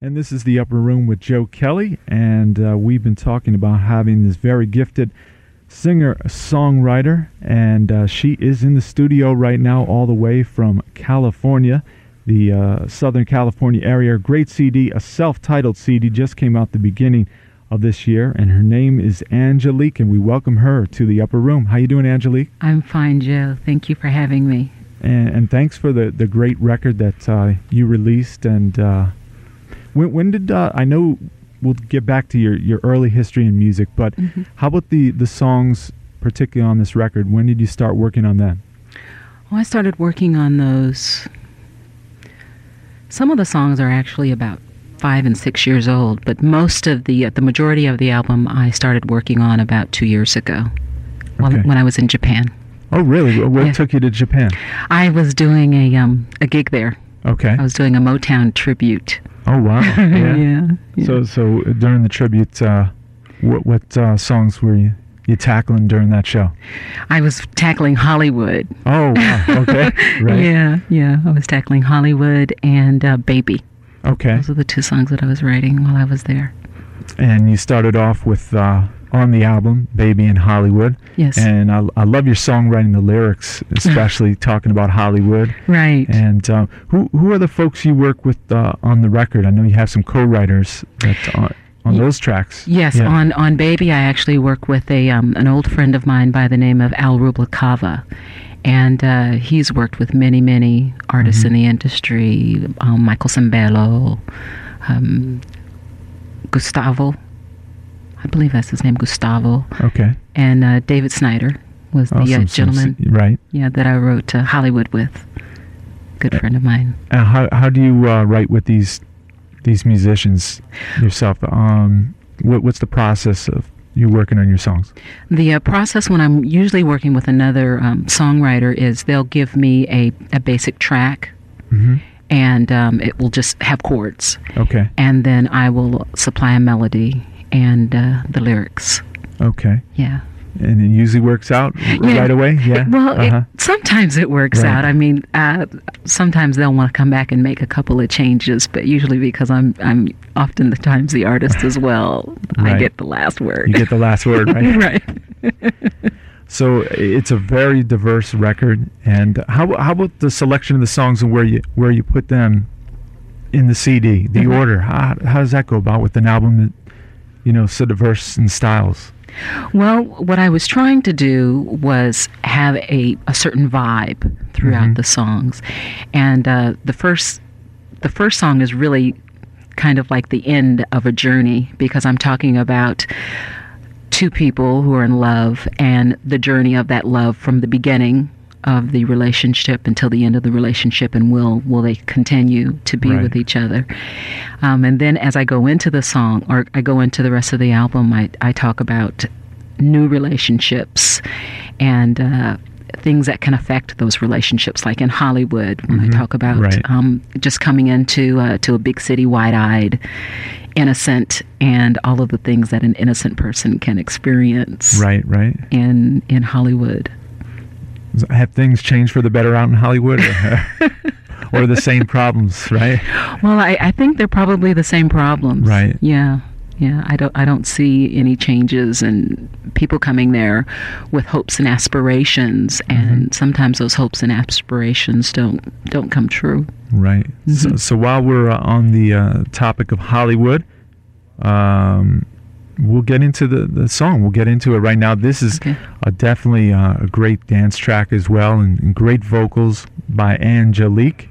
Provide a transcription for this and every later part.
And this is the Upper Room with Joe Kelly, and uh, we've been talking about having this very gifted singer songwriter, and uh, she is in the studio right now, all the way from California, the uh, Southern California area. Great CD, a self titled CD, just came out the beginning of this year, and her name is Angelique, and we welcome her to the Upper Room. How you doing, Angelique? I'm fine, Joe. Thank you for having me. And, and thanks for the, the great record that uh, you released, and uh, when, when did uh, I know? We'll get back to your, your early history in music, but Mhm. how about the the songs, particularly on this record? When did you start working on them? Well, I started working on those. Some of the songs are actually about five and six years old, but most of the uh, the majority of the album I started working on about two years ago, Okay. when I was in Japan. Oh, really? What Yeah. took you to Japan? I was doing a um a gig there. Okay. I was doing a Motown tribute. Oh, wow. Yeah. yeah. yeah. So, so during the tribute, uh, what what uh, songs were you you tackling during that show? I was tackling Hollywood. Oh, wow. Okay. Right. Yeah, yeah. I was tackling Hollywood and uh, Baby. Okay. Those are the two songs that I was writing while I was there. And you started off with uh, on the album "Baby in Hollywood," Yes. and I, I love your songwriting, the lyrics, especially talking about Hollywood. right. And uh, who who are the folks you work with uh, on the record? I know you have some co-writers that uh, on those tracks. Yes, Yeah. on on Baby, I actually work with a um, an old friend of mine by the name of Al Rubalcava, and uh, he's worked with many many artists in the industry, um, Michael Sembello, um, Gustavo, I believe that's his name, Gustavo, Okay. and uh, David Snyder was the Oh, uh, some- gentleman, right? yeah, that I wrote uh, Hollywood with. Good friend of mine. Uh, how how do you uh, write with these these musicians yourself? Um, what what's the process of you working on your songs? The uh, process when I'm usually working with another um, songwriter is they'll give me a, a basic track hmm and um, it will just have chords. Okay. And then I will supply a melody and uh, the lyrics. Okay. Yeah. And it usually works out Yeah. right away. Yeah. Well, Uh-huh. it, sometimes it works Right. out. I mean, uh, sometimes they'll want to come back and make a couple of changes, but usually because I'm I'm often the times the artist as well, Right. I get the last word. you get the last word, right? right. So it's a very diverse record. And how how about the selection of the songs and where you where you put them in the CD, the Mhm. order? How how does that go about with an album you know so diverse in styles? Well, what I was trying to do was have a, a certain vibe throughout Mhm. the songs, and uh, the first the first song is really kind of like the end of a journey because I'm talking about two people who are in love and the journey of that love from the beginning of the relationship until the end of the relationship and will will they continue to be Right. with each other um, and then as i go into the song or i go into the rest of the album i, I talk about new relationships and uh, things that can affect those relationships like in hollywood when Mhm. i talk about Right. um, just coming into uh, to a big city wide-eyed innocent and all of the things that an innocent person can experience Right, right. in in hollywood Have things changed for the better out in Hollywood, or, or the same problems? Right. well I, I think they're probably the same problems Right. yeah yeah i don't i don't see any changes and people coming there with hopes and aspirations and sometimes those hopes and aspirations don't don't come true Right. So, Mhm. so while we're uh, on the uh, topic of Hollywood, um, we'll get into the, the song. We'll get into it right now. This is Okay. a, definitely uh, a great dance track as well, and, and great vocals by Angelique.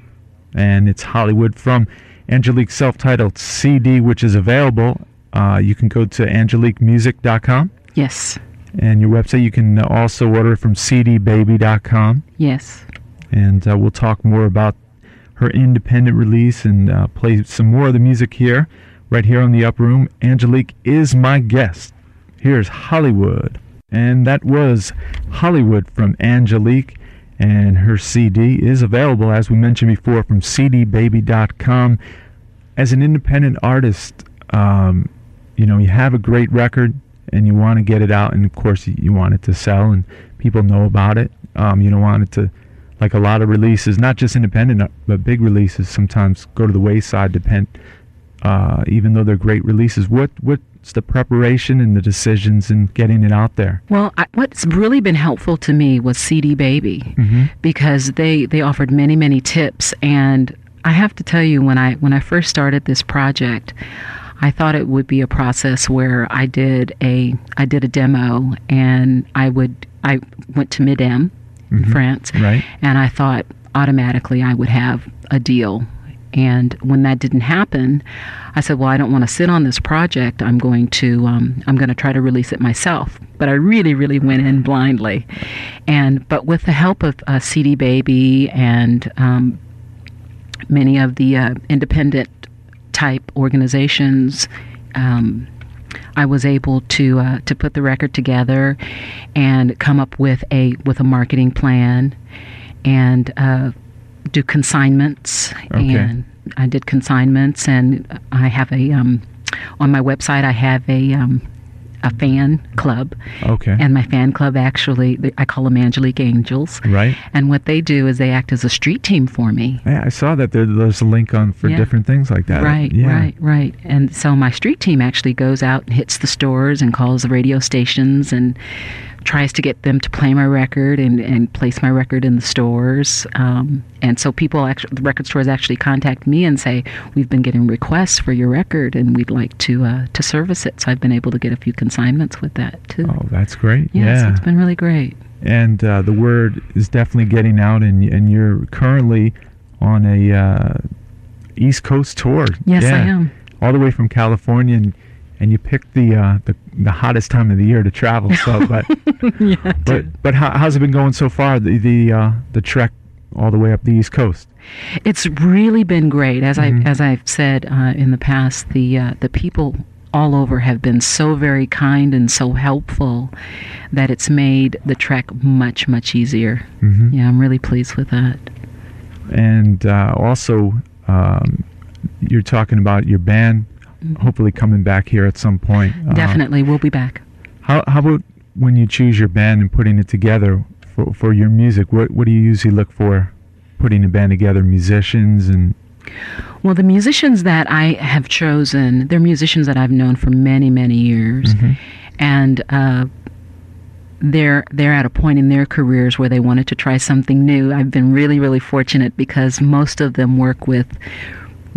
And it's Hollywood from Angelique's self titled CD, which is available. Uh, you can go to angeliquemusic.com. yes And your website, you can also order it from cdbaby.com. yes and uh, we'll talk more about her independent release and uh, play some more of the music here, right here on the Up Room. Angelique is my guest. Here's Hollywood, and that was Hollywood from Angelique, and her CD is available, as we mentioned before, from cdbaby.com. As an independent artist, um, you know, you have a great record and you want to get it out, and of course, you, want it to sell and people know about it. Um, you don't want it to like a lot of releases, not just independent, uh, but big releases sometimes go to the wayside depend uh, even though they're great releases. What what's the preparation and the decisions in getting it out there? Well, I, what's really been helpful to me was CD Baby Mm-hmm. because they they offered many many tips and I have to tell you when I when I first started this project I thought it would be a process where I did a I did a demo and I would I went to Midem in France Right. and I thought automatically I would have a deal. And when that didn't happen, I said, "Well, I don't want to sit on this project. I'm going to um, I'm going to try to release it myself." But I really, really went in blindly, and but with the help of uh, CD Baby and um, many of the uh, independent type organizations. Um, I was able to uh, to put the record together and come up with a with a marketing plan and uh, do consignments Okay. and I did consignments and I have a um, on my website I have a um, a fan club Okay. and my fan club actually I call them Angelique Angels right. and what they do is they act as a street team for me Yeah, I saw that there, there's a link on for Yeah. different things like that. Right, Yeah. right, right. And so my street team actually goes out and hits the stores and calls the radio stations and tries to get them to play my record and, and place my record in the stores. Um, and so people actually, the record stores actually contact me and say, "We've been getting requests for your record, and we'd like to uh, to service it." So I've been able to get a few consignments with that too. Oh, that's great. yeah, Yeah. so it's been really great. and uh, the word is definitely getting out, and and you're currently on a uh, East Coast tour. Yes, I am. All the way from California, and and you picked the uh, the the hottest time of the year to travel. So, but yeah, but but how, how's it been going so far? The the uh, the trek all the way up the East Coast. It's really been great. As Mhm. I as I've said uh, in the past, the uh, the people all over have been so very kind and so helpful that it's made the trek much much easier. hmm Yeah, I'm really pleased with that. And uh, also, um, you're talking about your band. Hopefully, coming back here at some point. Uh, Definitely, we'll be back. How how about when you choose your band and putting it together for for your music? What what do you usually look for putting a band together? Musicians and Well, the musicians that I have chosen, they're musicians that I've known for many many years, Mhm. and. Uh, they're they're at a point in their careers where they wanted to try something new. I've been really really fortunate because most of them work with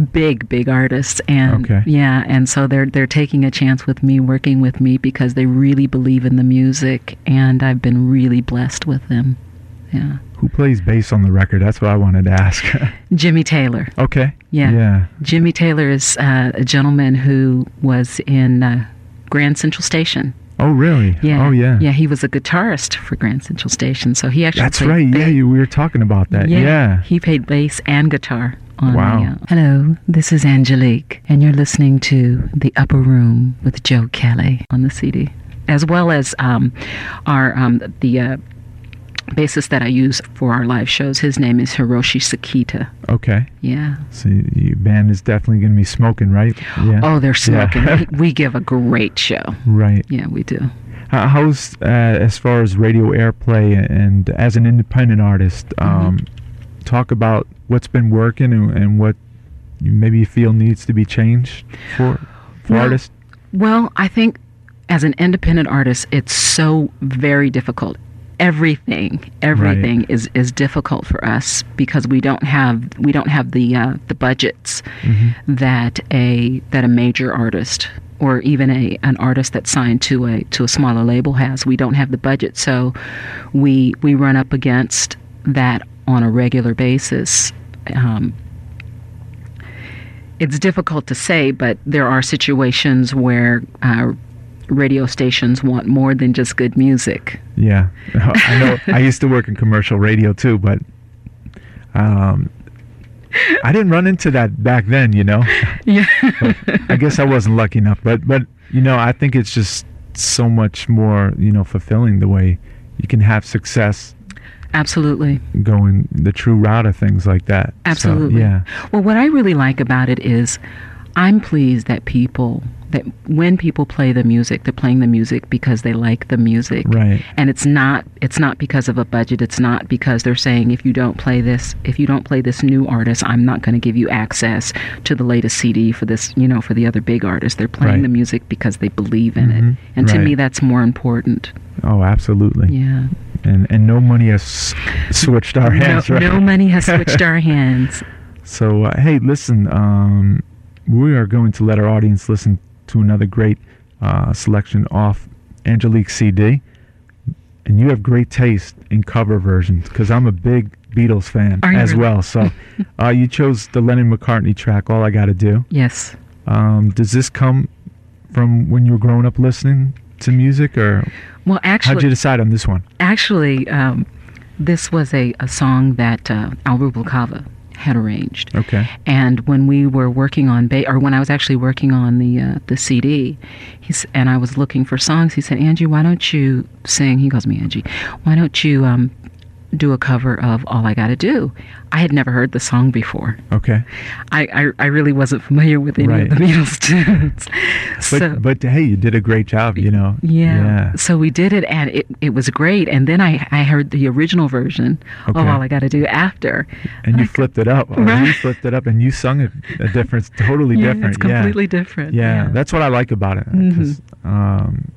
big big artists and Okay. yeah and so they're they're taking a chance with me working with me because they really believe in the music and I've been really blessed with them. Yeah. who plays bass on the record? That's what I wanted to ask. Jimmy Taylor. okay. Yeah. Yeah. Jimmy Taylor is uh, a gentleman who was in uh, Graham Central Station. Oh really? Yeah. Oh yeah. Yeah, he was a guitarist for Graham Central Station. So he actually That's right. Yeah, you, we were talking about that. Yeah. He played bass and guitar. On Wow. The, uh, Hello, this is Angelique, and you're listening to The Upper Room with Joe Kelly on the CD, as well as um, our um, the uh, bassist that I use for our live shows. His name is Hiroshi Sakita. Okay. Yeah. So your band is definitely going to be smoking, right? Yeah. Oh, they're Yeah. smoking. we, we give a great show. Right. Yeah, we do. How- How's uh, as far as radio airplay and as an independent artist? Mm-hmm. Um, Talk about what's been working and, and what you maybe you feel needs to be changed for for Well, artists. Well, I think as an independent artist, it's so very difficult. Everything, everything is, is difficult for us because we don't have we don't have the uh, the budgets Mm-hmm. that a that a major artist or even a an artist that's signed to a to a smaller label has. We don't have the budget, so we we run up against that on a regular basis. Um, it's difficult to say, but there are situations where uh, radio stations want more than just good music. Yeah, I know. I used to work in commercial radio too, but um, I didn't run into that back then. You know, Yeah. I guess I wasn't lucky enough. But but you know, I think it's just so much more you know fulfilling the way you can have success Absolutely. going the true route of things like that. So, Absolutely. yeah. Well, what I really like about it is I'm pleased that people that when people play the music, they're playing the music because they like the music. Right. And it's not it's not because of a budget. It's not because they're saying if you don't play this, if you don't play this new artist, I'm not going to give you access to the latest CD for this, you know, for the other big artists. They're playing Right. the music because they believe in Mhm. it. And to me that's more important. Oh, absolutely. Yeah. And and no money has switched our hands, no, right? no money has switched our hands. So, uh, hey, listen, um, we are going to let our audience listen to another great uh, selection off Angelique CD. And you have great taste in cover versions because I'm a big Beatles fan Are as really? well. So, uh, you chose the Lennon McCartney track, All I Gotta Do. Yes. Um, does this come from when you were growing up listening to music, or Well, actually, how'd you decide on this one? actually, um, this was a, a song that uh, Al Rubalcava had arranged. Okay. And when we were working on, ba- or when I was actually working on the uh, the CD, he's and I was looking for songs. He said, "Angie, why don't you sing?" He calls me Angie. Why don't you um, do a cover of "All I Gotta Do"? I had never heard the song before. Okay. I I, I really wasn't familiar with any Right. of the Beatles tunes. But so but hey, you did a great job. You know. yeah. Yeah. So we did it, and it, it was great. And then I I heard the original version of "All I Gotta Do" after. And you flipped it up. Right. You flipped it up, and you sung it a different, totally yeah, different. It's completely different. yeah. yeah, that's what I like about it. 'cause, um,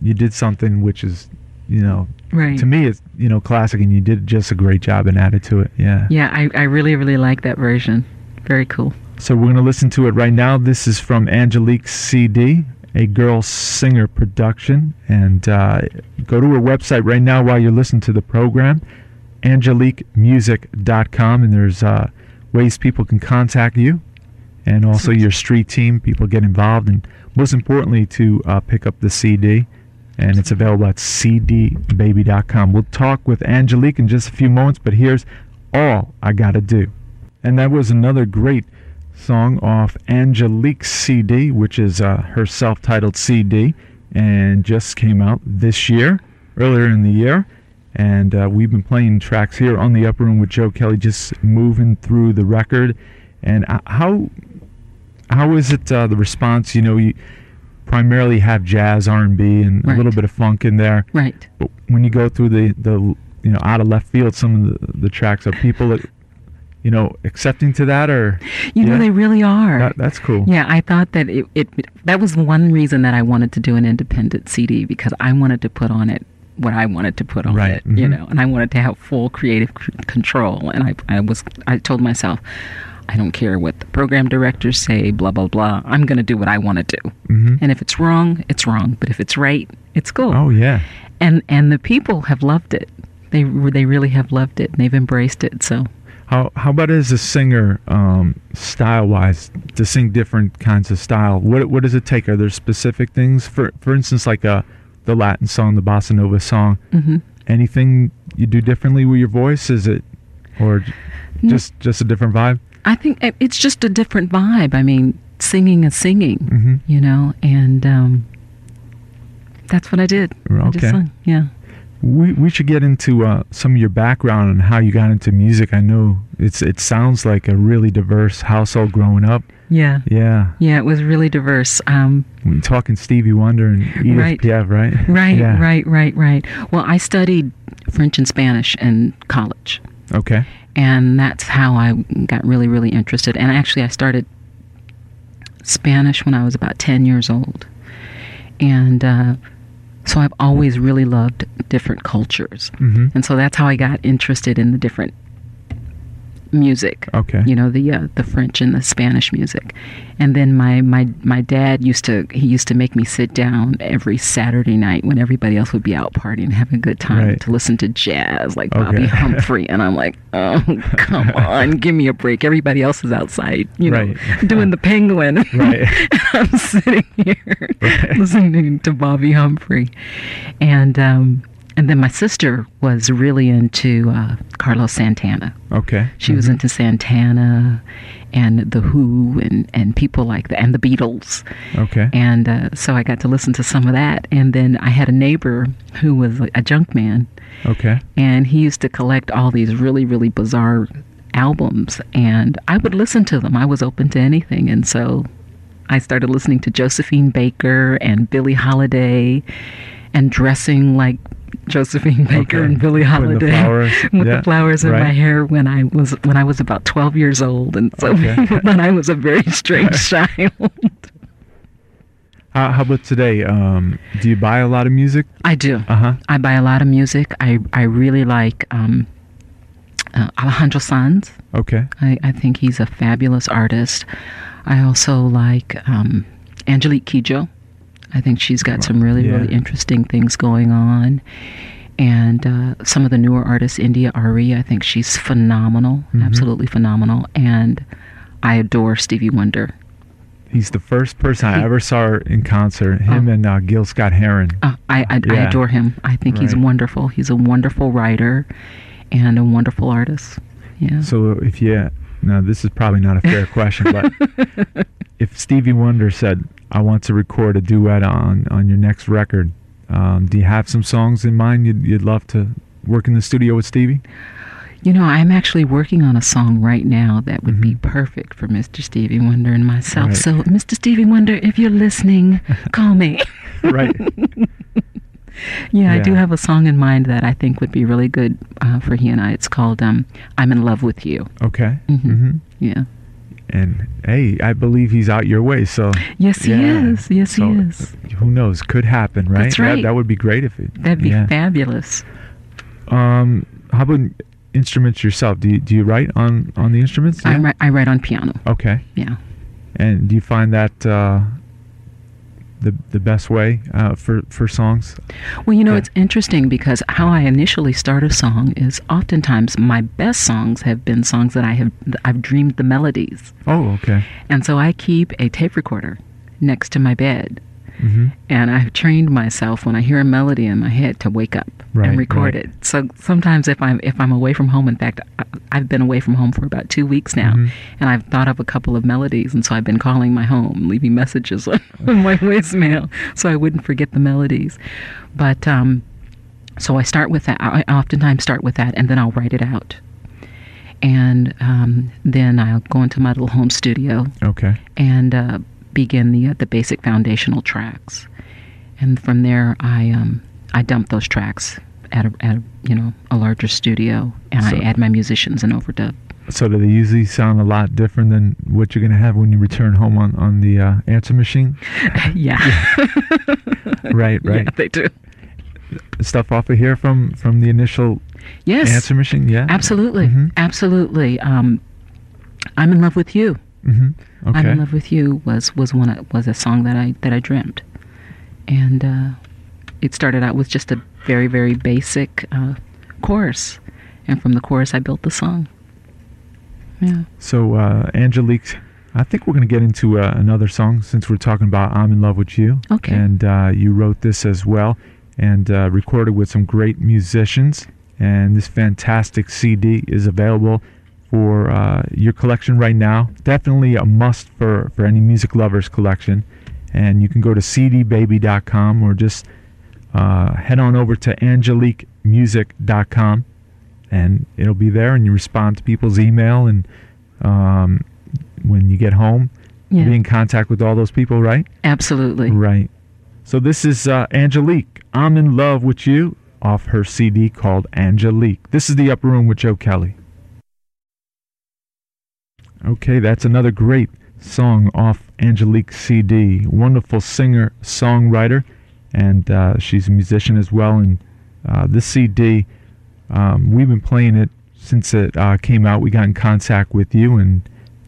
you did something which is, you know, right. to me it's you know classic, and you did just a great job and added to it. Yeah. Yeah, I, I really, really like that version. Very cool. So we're gonna listen to it right now. This is from Angelique CD, a girl singer production, and uh, go to her website right now while you're listening to the program, angeliquemusic.com, and there's uh, ways people can contact you, and also your street team. People get involved, and most importantly, to uh, pick up the CD. And it's available at cdbaby.com. We'll talk with Angelique in just a few moments, but here's all I gotta do. And that was another great song off Angelique's CD, which is uh, her self titled CD, and just came out this year, earlier in the year. And uh, we've been playing tracks here on the Upper Room with Joe Kelly, just moving through the record. And uh, how how is it uh, the response? You know, you primarily have jazz, R and B, and a little bit of funk in there. Right. But when you go through the the you know out of left field, some of the, the tracks are people that you know accepting to that or You know, Yeah. they really are. that, that's cool. yeah, I thought that it, it, that was one reason that I wanted to do an independent CD because I wanted to put on it what I wanted to put on Right, it, you mhm. know, and I wanted to have full creative c- control. And I, I was, I told myself, I don't care what the program directors say, blah blah blah. I'm going to do what I want to do, hmm and if it's wrong, it's wrong. But if it's right, it's cool. Oh yeah. And and the people have loved it. They they really have loved it, and they've embraced it. So How how about as a singer, um, style wise, to sing different kinds of style? What what does it take? Are there specific things? For for instance, like uh the Latin song, the bossa nova song. hmm Anything you do differently with your voice? Is it, or just just a different vibe? I think it's just a different vibe. I mean, singing is singing, hmm you know, and um, that's what I did. I just Okay. sung. Yeah. We we should get into uh, some of your background and how you got into music. I know it's it sounds like a really diverse household growing up. Yeah. Yeah, Yeah, it was really diverse. Um, we talking Stevie Wonder and Edith Right. Piaf, right? right, Yeah. right, right, right. Well, I studied French and Spanish in college, Okay. and that's how I got really, really interested. And actually, I started Spanish when I was about 10 years old. And uh, so I've always really loved different cultures. hmm And so that's how I got interested in the different music. Okay. You know, the uh, the French and the Spanish music. And then my, my my dad used to he used to make me sit down every Saturday night when everybody else would be out partying having a good time Right. to listen to jazz like Okay. Bobbi Humphrey and I'm like, "Oh, come on, give me a break. Everybody else is outside, you know, Right. doing the penguin." Right. I'm sitting here Right. listening to Bobbi Humphrey, and um, and then my sister was really into uh, Carlos Santana. Okay. She was Mhm. into Santana and the Who and and people like that, and the Beatles. Okay. And uh, so I got to listen to some of that. And then I had a neighbor who was a junk man, Okay. and he used to collect all these really really bizarre albums and i would listen to them i was open to anything and so I started listening to Josephine Baker and Billie Holiday and dressing like Josephine Baker Okay. and Billie the Holiday flowers, with yeah, the flowers in my hair when I was when I was about 12 years old and so Okay. thought I was a very strange child. How, how about today? Um, do you buy a lot of music? I do. Uh huh. I buy a lot of music. I I really like um, uh, Alejandro Sanz. Okay. I, I think he's a fabulous artist. I also like um, Angelique Kidjo. I think she's got some really, Yeah. really interesting things going on. And uh, some of the newer artists, India.Arie, I think she's phenomenal, Mhm. absolutely phenomenal. And I adore Stevie Wonder. He's the first person I ever saw in concert. Him Oh. and uh, Gil Scott Heron. Uh, I, I, I adore him. I think he's wonderful. He's a wonderful writer and a wonderful artist. Yeah. So if you, now this is probably not a fair question, but if Stevie Wonder said, "I want to record a duet on on your next record," um, do you have some songs in mind you'd, you'd love to work in the studio with Stevie? You know, I'm actually working on a song right now that would be Mhm. perfect for Mr. Stevie Wonder and myself. Right. So, Mr. Stevie Wonder, if you're listening, call me. right. Yeah, I do have a song in mind that I think would be really good uh, for he and I. It's called um, "I'm in Love with You." Okay. Mhm. hmm Yeah. And hey, I believe he's out your way. So Yes, he is. Yes, So, he is. Who knows? Could happen, right? That's That, right. that would be great if it. That'd be yeah. fabulous. Um, how about instruments yourself? Do you do you write on on the instruments? I write, I write on piano. Okay. Yeah. And do you find that uh, the the best way uh, for for songs? Well, you know, Yeah. it's interesting because how I initially start a song is oftentimes my best songs have been songs that I have I've dreamed the melodies. Oh, okay. And so I keep a tape recorder next to my bed. Hmm And I've trained myself when I hear a melody in my head to wake up Right, and record right. it. So sometimes if I'm if I'm away from home, in fact, I, I've been away from home for about two weeks now, Mhm. and I've thought of a couple of melodies, and so I've been calling my home, leaving messages on, my voicemail, so I wouldn't forget the melodies. But um, so I start with that. I I oftentimes start with that, and then I'll write it out. And um, then I'll go into my little home studio Okay. and uh, begin the uh, the basic foundational tracks, and from there I um I dump those tracks at a, at a, you know a larger studio, and So- I add my musicians and overdub. So do they usually sound a lot different than what you're gonna have when you return home on on the uh, answer machine? yeah, Right. Right. yeah, they do. Stuff off of here from from the initial Yes, answer machine. Yeah. absolutely, Mhm. absolutely. Um, I'm in love with you. Hmm I'm in love with you was was one was a song that I that I dreamt, and uh, it started out with just a very very basic uh, chorus, and from the chorus I built the song. Yeah. So, uh, Angelique, I think we're going to get into uh, another song since we're talking about I'm in Love with You. Okay. And uh, you wrote this as well and uh, recorded with some great musicians. And this fantastic CD is available for uh, your collection right now. Definitely a must for, for any music lovers collection. And you can go to cdbaby.com or just uh, head on over to angeliquemusic.com and it'll be there and you respond to people's email and um, when you get home Yeah. be in contact with all those people right Absolutely. right so this is uh, angelique i'm in love with you off her cd called angelique this is the upper room with joe kelly okay that's another great song off angelique's cd wonderful singer songwriter and uh, she's a musician as well and uh, this cd um, we've been playing it since it uh, came out. We got in contact with you, and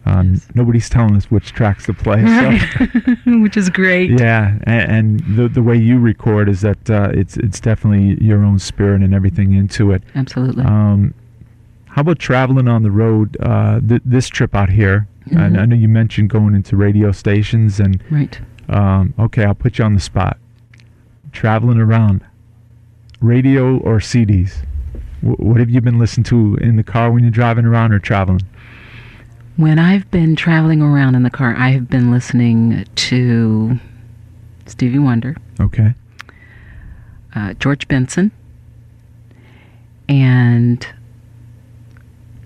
um, Yes. nobody's telling us which tracks to play. So, Which is great. yeah, and, and the the way you record is that uh, it's it's definitely your own spirit and everything into it. Absolutely. Um, how about traveling on the road? Uh, th- this trip out here, and Mhm. I know you mentioned going into radio stations, and right. um, okay, I'll put you on the spot. Traveling around, radio or CDs? Wh- what have you been listening to in the car when you're driving around or traveling? When I've been traveling around in the car, I have been listening to Stevie Wonder, Okay. uh, George Benson, and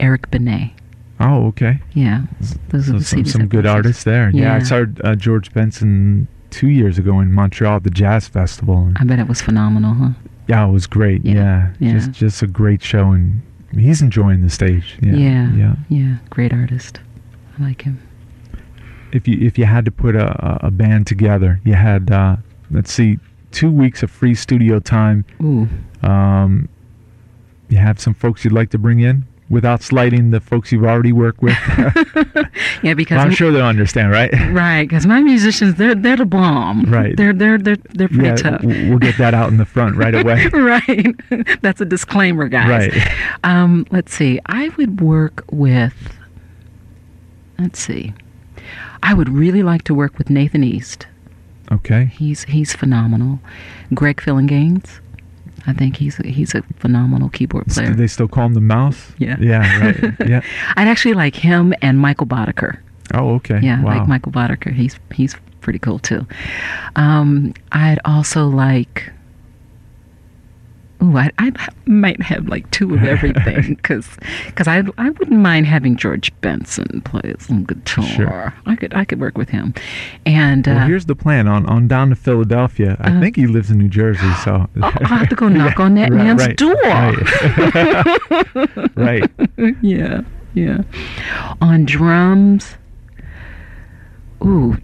Eric Benet. Oh, okay. Yeah, those so are the some, some good artists there. Yeah, I Yeah. saw uh, George Benson two years ago in Montreal at the Jazz Festival. And, I bet it was phenomenal, huh? yeah, it was great. Yeah, Yeah, yeah. just just a great show, and he's enjoying the stage. Yeah, Yeah. yeah. Yeah, great artist. I like him. If you if you had to put a, a- a band together, you had uh, let's see, two weeks of free studio time. Ooh, Um, you have some folks you'd like to bring in without slighting the folks you've already worked with. yeah, because I'm sure they'll understand, right? right, because my musicians they're they're the bomb. Right. They're they're they're they're pretty yeah, tough. we'll get that out in the front right away. right. That's a disclaimer, guys. Right. Um, let's see. I would work with. Let's see. I would really like to work with Nathan East. Okay. He's he's phenomenal. Greg Phillinganes. I think he's he's a phenomenal keyboard player. Do they still call him the mouse? Yeah. Yeah. Right. yeah. I'd actually like him and Michael Boddicker. Oh, okay. Yeah, wow. like Michael Boddicker. He's he's pretty cool too. Um, I'd also like. Ooh, I I might have like two of everything because because I I wouldn't mind having George Benson play some guitar. Sure. I could I could work with him, and Well, uh, here's the plan. On on down to Philadelphia. I Uh-huh. think he lives in New Jersey, so I'll, I'll have to go knock on that Right, man's right, door. Right. right. yeah, yeah. On drums, ooh,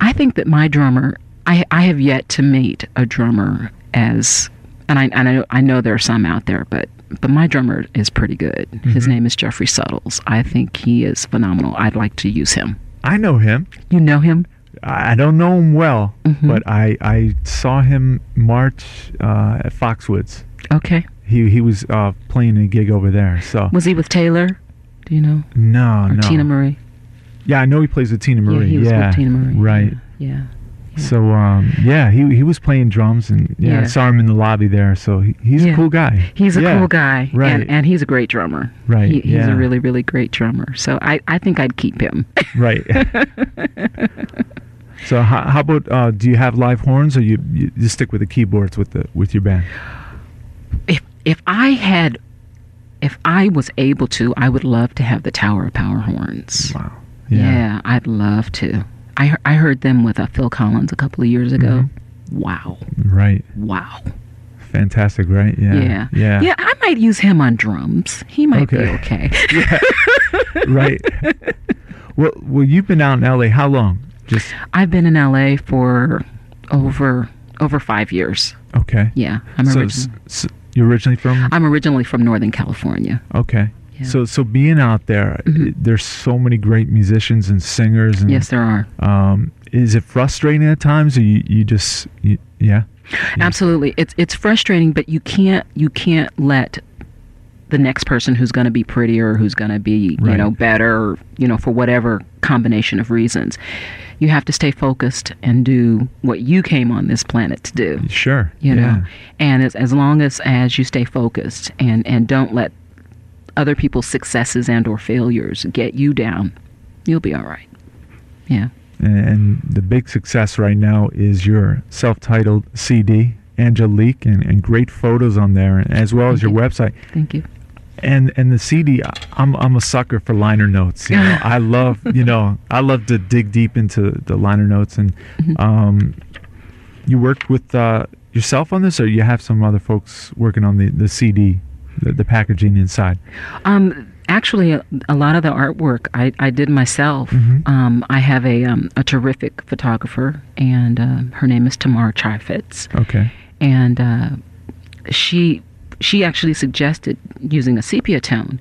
I think that my drummer, I I have yet to meet a drummer as, and I and I know, I know there are some out there, but but my drummer is pretty good. His Mhm. name is Jeffrey Suttles. I think he is phenomenal. I'd like to use him. I know him. You know him? I don't know him well, Mhm. but I I saw him march uh, at Foxwoods. Okay. He he was uh, playing a gig over there. So Was he with Taylor? Do you know? no, Or no. Teena Marie? Yeah, I know he plays with Teena Marie. Yeah, he was with Teena Marie. Right. Yeah. yeah. Yeah. So um, yeah, he he was playing drums, and yeah, I saw him in the lobby there. So he, he's Yeah. a cool guy. He's a Yeah, cool guy, right. and, and he's a great drummer. Right, He, he's yeah. a really, really great drummer. So I, I think I'd keep him. Right. so how, how about uh, do you have live horns, or you, you you stick with the keyboards with the with your band? if if I had, if I was able to, I would love to have the Tower of Power horns. Wow. Yeah, I'd love to. I I heard them with uh, Phil Collins a couple of years ago. Mhm. Wow, Right. wow. Fantastic. Right. Yeah. Yeah. Yeah. Yeah, I might use him on drums. He might be Okay. okay. right. Well, well, you've been out in LA how long? Just I've been in LA for over over five years. okay. Yeah, I'm so, originally. s- s- you're originally from I'm originally from Northern California. okay. Yeah. So so being out there, Mhm. i- there's so many great musicians and singers. And, Yes, there are. Um, is it frustrating at times, or you you just you, yeah? Absolutely. It's it's frustrating, but you can't you can't let the next person who's going to be prettier, who's going to be, you know, better, you know, for whatever combination of reasons. You have to stay focused and do what you came on this planet to do. Sure. You yeah. know, and as, as long as as you stay focused and and don't let other people's successes and or failures get you down, you'll be all right. Yeah. And, and the big success right now is your self-titled CD, Angelique, and, and great photos on there, as well as your you. website. Thank you. And and the CD, I'm I'm a sucker for liner notes. You know, I love you know I love to dig deep into the liner notes. And Mhm. um, you worked with uh, yourself on this, or you have some other folks working on the the CD, the, the packaging inside. Um, actually, a, a lot of the artwork I, I did myself. Mhm. Um, I have a um, a terrific photographer, and uh, her name is Tamar Chifetz, Okay. and uh, she she actually suggested using a sepia tone,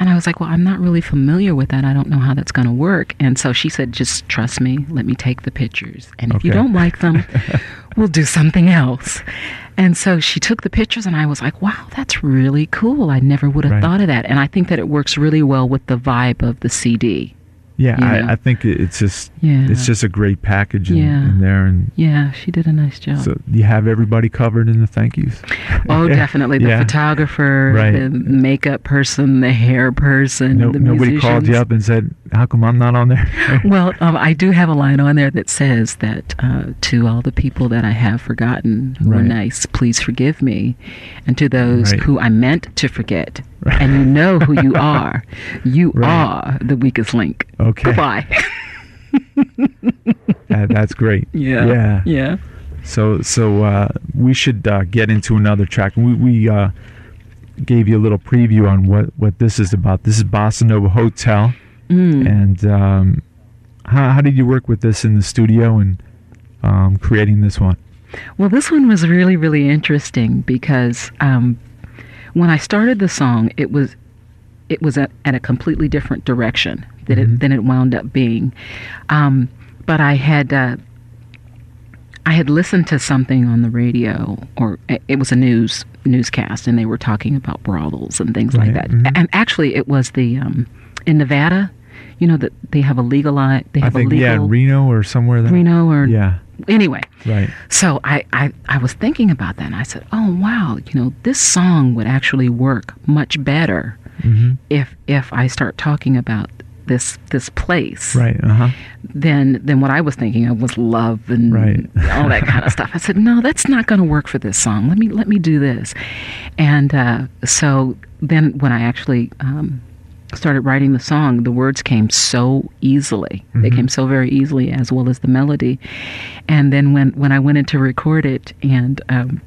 and I was like, well, I'm not really familiar with that. I don't know how that's going to work. And so she said, just trust me. Let me take the pictures, and if you don't like them, we'll do something else. And so she took the pictures, and I was like, wow, that's really cool. I never would have Right. thought of that. And I think that it works really well with the vibe of the CD. Yeah, I. I think it's just Yeah. it's just a great package in, Yeah. in there, and Yeah, she did a nice job. so you have everybody covered in the thank yous. oh, definitely. The photographer, Right. the makeup person, the hair person, No, the nobody called you up and said, "How come I'm not on there?" Well, um, I do have a line on there that says that uh, to all the people that I have forgotten who were nice, please forgive me. And to those Right. who I meant to forget, Right. and you know who you are, you Right. are the weakest link. Okay. Goodbye. That- that's great. yeah. Yeah. Yeah. So so uh, we should uh, get into another track. We we uh, gave you a little preview on what what this is about. This is Bossa Nova Hotel, Mm. and um, how how did you work with this in the studio and um, creating this one? Well, this one was really, really interesting because um, when I started the song, it was it was at, at a completely different direction than Mhm. it than it wound up being. Um, but I had uh, I had listened to something on the radio, or it- was a news newscast, and they were talking about brothels and things like Right, that. mhm. And actually, it was the um, in Nevada. You know that they have a legal They I have think a legal yeah, Reno or somewhere there. Reno or Yeah, anyway. right. So I, I, I was thinking about that and I said, oh, wow, you know, this song would actually work much better hmm if if I start talking about this this place Right. Uh huh. than than what I was thinking of was love and Right. all that kind of stuff. I said, no, that's not going to work for this song. Let me let me do this. And uh, so then when I actually um, started writing the song, the words came so easily. They Mhm. came so very easily, as well as the melody. And then when when I went in to record it, and um,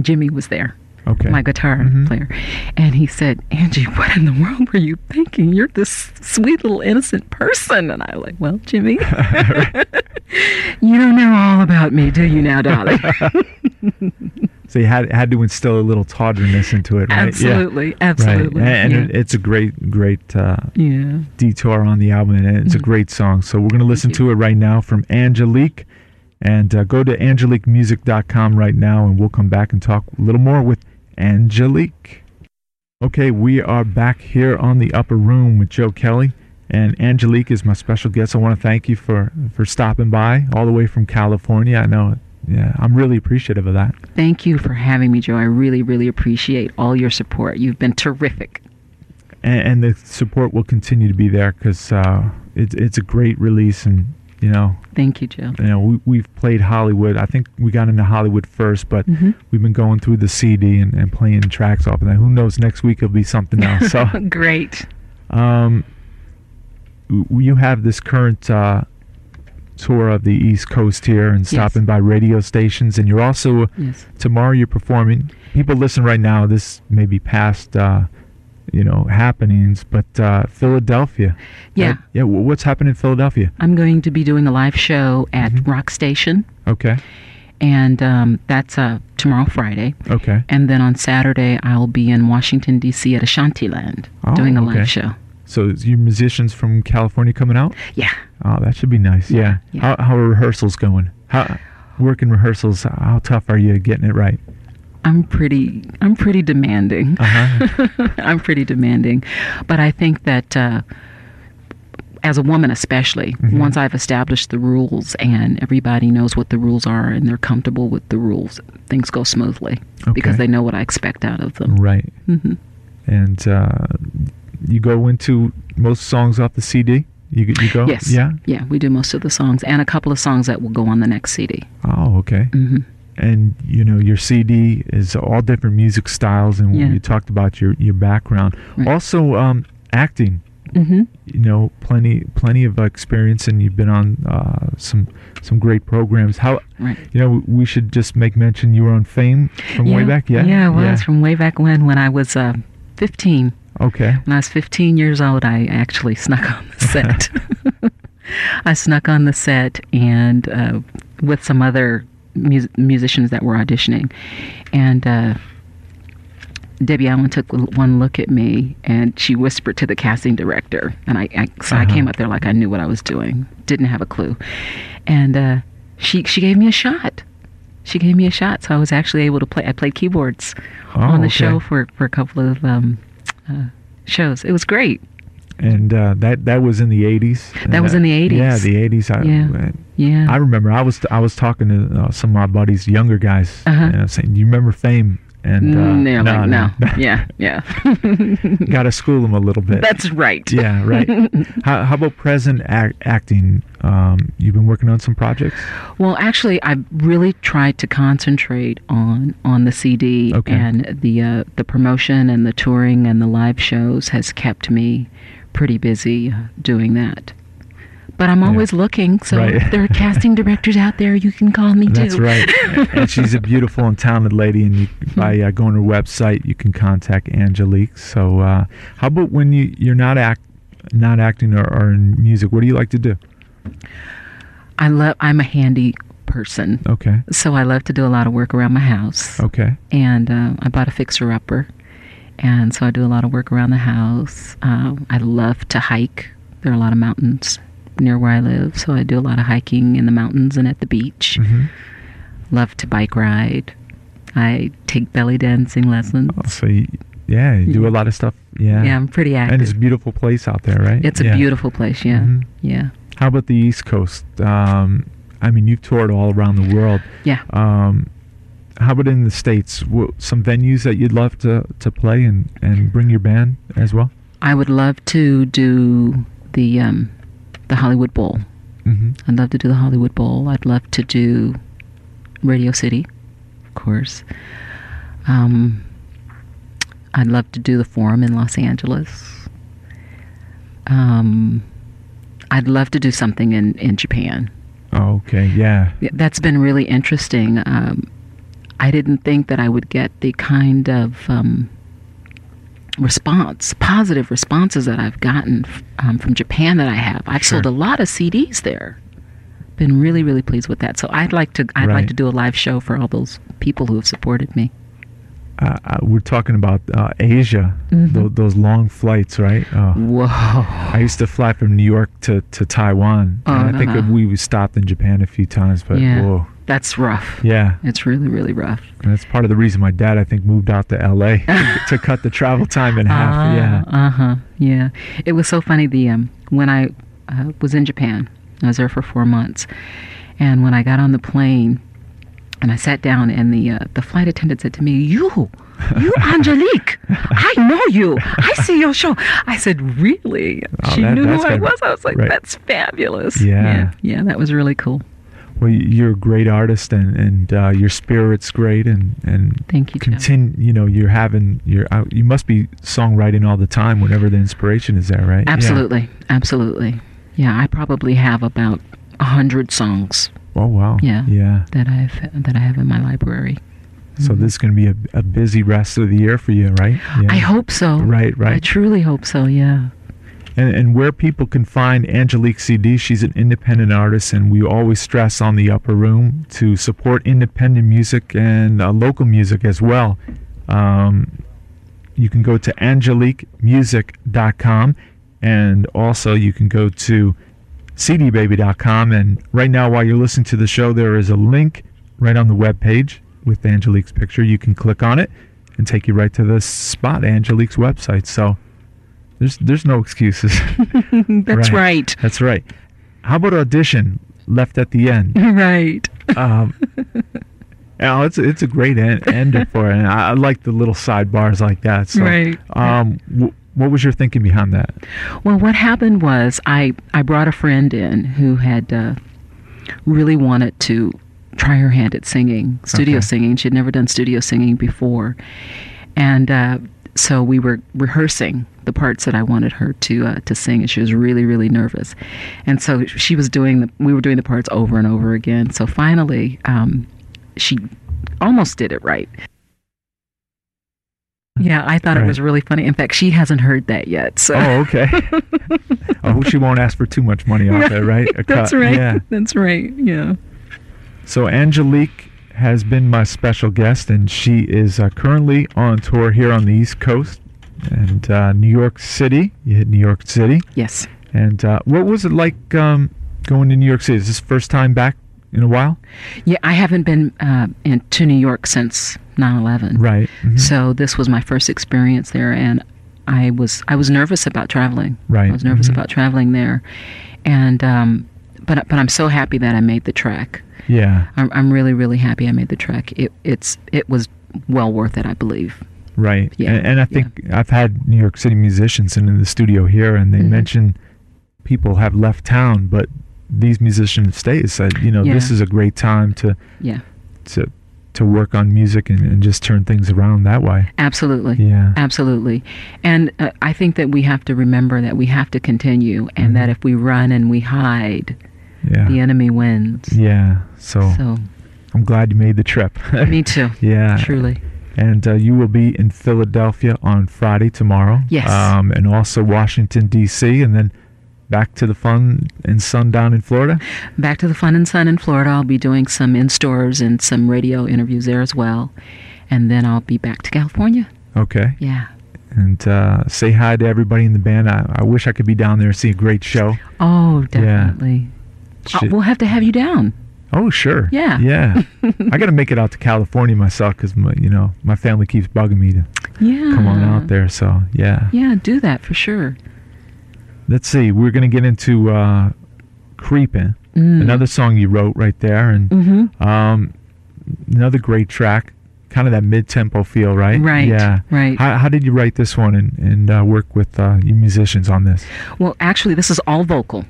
Jimmy was there Okay. my guitar Mhm. player. And he said, Angie, what in the world were you thinking? You're this sweet little innocent person. And I was like, Well, Jimmy, you don't know all about me, do you now, darling? so you had had to instill a little tawdriness into it, right? absolutely, Yeah. absolutely. Right. And, and yeah. it, it's a great great uh, yeah. detour on the album, and it's a Mhm. great song. So we're going to listen to it right now from Angelique. And uh, go to angeliquemusic.com right now, and we'll come back and talk a little more with Angelique. Okay, we are back here on the upper room with Joe Kelly, and Angelique is my special guest. I want to thank you for for stopping by all the way from California. I know, yeah, I'm really appreciative of that. Thank you for having me, Joe. I really, really appreciate all your support. You've been terrific. and, and the support will continue to be there because uh, it's it's a great release, and you know, Thank you, Joe. you know, we we've played Hollywood. I think we got into Hollywood first, but Mhm. we've been going through the CD and, and playing tracks off of that. Who knows? Next week it'll be something else. So, Great. um, you have this current uh, tour of the East Coast here and Yes. stopping by radio stations, and you're also Yes. tomorrow you're performing. People listen right now. This may be past, uh, you know, happenings, but uh, Philadelphia. Yeah. Uh, yeah. What's happening in Philadelphia? I'm going to be doing a live show at Mhm. Rock Station, Okay. and um, that's uh, tomorrow, Friday. Okay. And then on Saturday, I'll be in Washington, D.C. at Ashantiland Oh, doing a okay. live show. So is your musicians from California coming out? Yeah. Oh, that should be nice. Yeah. Yeah, yeah. How how are rehearsals going? How working rehearsals? How tough are you getting it right? I'm pretty I'm pretty demanding. Uh-huh. I'm pretty demanding. But I think that uh, as a woman especially, Mhm. once I've established the rules and everybody knows what the rules are and they're comfortable with the rules, things go smoothly because they know what I expect out of them. Right. hmm And uh, you go into most songs off the CD. You you go. Yes. Yeah. Yeah, we do most of the songs and a couple of songs that will go on the next CD. Oh, okay. hmm and you know your CD is all different music styles, and Yeah. you talked about your your background. Right. Also, um, acting. hmm You know, plenty plenty of experience, and you've been on uh, some some great programs. How Right. you know we should just make mention you were on Fame from way back. Yeah, Yeah, it was from way back when, when I was uh, 15. Okay. When I was 15 years old, I actually snuck on the set. I snuck on the set and uh, with some other mus- musicians that were auditioning. And uh, Debbie Allen took one look at me and she whispered to the casting director. And I, I so I Uh-huh. came up there like I knew what I was doing, didn't have a clue. And uh, she, she gave me a shot. She gave me a shot, so I was actually able to play. I played keyboards Oh, on the okay. show for, for a couple of um, uh, shows. It was great. And uh, that that was in the 80s. That was Uh, in the 80s. Yeah, the 80s. I, Yeah. Yeah. I remember I was I was talking to uh, some of my buddies, younger guys, Uh-huh. and I was saying, "You remember Fame?" And uh, Mm, no, like, no, no. yeah, yeah. got to school them a little bit. That's right. yeah, right. how, how about present act, acting? Um, you've been working on some projects. Well, actually, I really tried to concentrate on on the CD, Okay. and the uh, the promotion and the touring and the live shows has kept me pretty busy uh, doing that. But I'm Yeah. always looking, so Right. if there are casting directors out there, you can call me That's too. That's right. and she's a beautiful and talented lady. And you, by uh, going to her website, you can contact Angelique. So, uh, how about when you you're not act not acting or, or in music? What do you like to do? I love. I'm a handy person, Okay. so I love to do a lot of work around my house. Okay. and uh, I bought a fixer upper, and so I do a lot of work around the house. Um, I love to hike. There are a lot of mountains near where I live, so I do a lot of hiking in the mountains and at the beach. hmm Love to bike ride. I take belly dancing lessons. Oh, so you, yeah, you do a lot of stuff. Yeah. Yeah, I'm pretty active. And it's a beautiful place out there, right? It's a Yeah. beautiful place. Yeah, Mhm. yeah, How about the East Coast? Um, I mean, you've toured all around the world. yeah. Um, how about in the states? Some venues that you'd love to, to play and, and bring your band as well. I would love to do the um, the Hollywood Bowl. hmm I'd love to do the Hollywood Bowl. I'd love to do Radio City, of course. Um, I'd love to do the Forum in Los Angeles. Um, I'd love to do something in, in Japan. Oh, okay. Yeah. Yeah, That's been really interesting. Um, I didn't think that I would get the kind of um, response, positive responses that I've gotten um, from Japan that I have. I've Sure. sold a lot of CDs there. Been really, really pleased with that. So I'd like to, I'd Right. like to do a live show for all those people who have supported me. Uh, uh, we're talking about uh, Asia, Mhm. tho- those long flights, right? Oh. Whoa! I used to fly from New York to, to Taiwan. Oh, and I no, think no. we stopped in Japan a few times, but Yeah. whoa. That's rough. Yeah. It's really, really rough. And that's part of the reason my dad, I think, moved out to LA to cut the travel time in half. yeah. Uh huh. Yeah. It was so funny. The um, when I uh, was in Japan, I was there for four months, and when I got on the plane, and I sat down, and the uh, the flight attendant said to me, "You." You Angelique, I know you. I see your show. I said, "Really?" Oh, she that- knew who I was. I was like, right. "That's fabulous." Yeah. yeah, yeah, that was really cool. Well, you're a great artist, and and uh, your spirit's great, and and Thank you, Joe. continue. You know, you're having you're. You must be songwriting all the time whenever the inspiration is there, right? Yeah. Absolutely, absolutely. Yeah, I probably have about a hundred songs Oh wow. Yeah. Yeah. that I've that I have in my library. So Mhm. this is going to be a, a busy rest of the year for you, right? Yeah. I hope so. Right, right. I truly hope so. Yeah. And, and where people can find Angelique CD, she's an independent artist, and we always stress on the upper room to support independent music and uh, local music as well. Um, you can go to angeliquemusic.com, and also you can go to cdbaby.com. And right now, while you're listening to the show, there is a link right on the web page with Angelique's picture. You can click on it and take you right to the spot, Angelique's website. So there's there's no excuses. That's Right. right. That's right. How about audition left at the end? Right. Um, oh, it's it's a great end, ender for it. And I, I like the little sidebars like that. So, Right. Um, w- what was your thinking behind that? Well, what happened was I I brought a friend in who had uh, really wanted to try her hand at singing, studio Okay. singing. She'd never done studio singing before, and uh, so we were rehearsing the parts that I wanted her to uh, to sing, and she was really really nervous, and so she was doing the we were doing the parts over and over again. So finally, um, she almost did it right. Yeah, I thought it was really funny. In fact, she hasn't heard that yet. So Oh, okay. I hope she won't ask for too much money off it, right? A That's cut. right. Yeah. That's right. Yeah. So Angelique has been my special guest, and she is uh, currently on tour here on the East Coast and uh, New York City. You hit New York City, Yes. and uh, what was it like um, going to New York City? Is this first time back in a while? Yeah, I haven't been uh, in, to New York since 9/11. Right. Mhm. So this was my first experience there, and I was I was nervous about traveling. Right. I was nervous Mhm. about traveling there, and um, but but I'm so happy that I made the trek. Yeah. I'm, I'm really really happy I made the trek. It it's it was well worth it, I believe. Right. Yeah, And, and I think I've had New York City musicians in the studio here, and they Mhm. mention people have left town, but these musicians stay. Said, you know, this is a great time to Yeah, to to work on music and, and just turn things around that way. absolutely. Yeah. Absolutely. And uh, I think that we have to remember that we have to continue and Mhm. that if we run and we hide, Yeah. the enemy wins. Yeah. So, So, I'm glad you made the trip. me too. yeah. Truly. And uh, you will be in Philadelphia on Friday tomorrow. Yes. Um, and also Washington D.C. and then back to the fun and sun down in Florida. Back to the Fun and Sun in Florida. I'll be doing some in stores and some radio interviews there as well. And then I'll be back to California. Okay. Yeah. And uh, say hi to everybody in the band. I, I wish I could be down there and see a great show. Oh, definitely. Uh, Shit. we'll have to have you down. Oh, sure. Yeah. Yeah. I got to make it out to California myself because my, you know, my family keeps bugging me to Yeah. come on out there. So yeah. Yeah, do that for sure. Let's see. We're gonna get into uh, "Creepin'," Mm. another song you wrote right there, and Mm-hmm. um, another great track. Kind of that mid-tempo feel, right? Right. Yeah. Right. How, how did you write this one and, and uh, work with uh, you musicians on this? Well, actually, this is all vocal.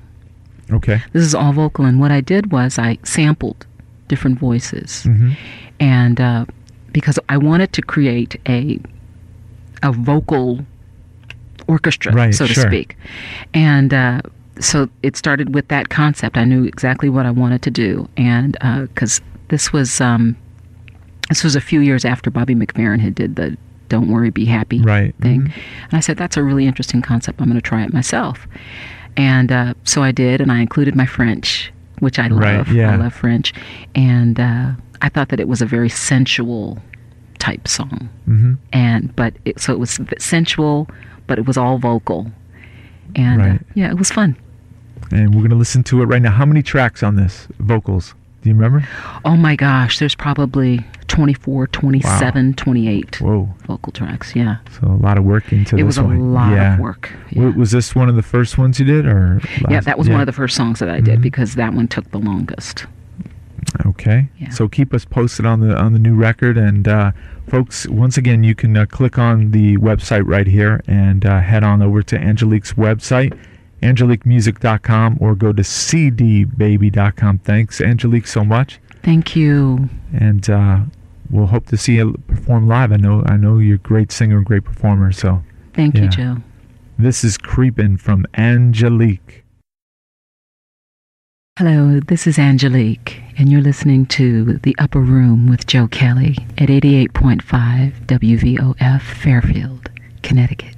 Okay. This is all vocal, and what I did was I sampled different voices, hmm and uh, because I wanted to create a a vocal orchestra, Right, so to sure. speak, and uh, so it started with that concept. I knew exactly what I wanted to do, and because this was um, this was a few years after Bobby McFerrin had did the "Don't Worry, Be Happy" Right. thing. Mhm. And I said, that's a really interesting concept. I'm going to try it myself. And uh, so I did, and I included my French, which I Right, love. yeah. I love French. And uh, I thought that it was a very sensual type song. Mhm. And but it, so it was sensual, but it was all vocal. And uh, yeah, it was fun. And we're gonna listen to it right now. How many tracks on this? Vocals? Do you remember? Oh my gosh, there's probably 24, 27, 28 Whoa. vocal tracks. Yeah. So a lot of work into it this was a one. lot yeah. of work. Yeah. Was this one of the first ones you did, or? yeah, that was one of the first songs that I did Mhm. because that one took the longest. Okay. Yeah. So keep us posted on the on the new record, and uh, folks, once again, you can uh, click on the website right here and uh, head on over to Angelique's website, angeliquemusic.com, or go to cdbaby.com. Thanks, Angelique, so much, Thank you. and uh, we'll hope to see you perform live. I know I know you're a great singer and great performer. So Thank Yeah. you, Joe. this is Creepin' from Angelique. Hello, this is Angelique, and you're listening to The Upper Room with Joe Kelly at 88.5 WVOF Fairfield, Connecticut.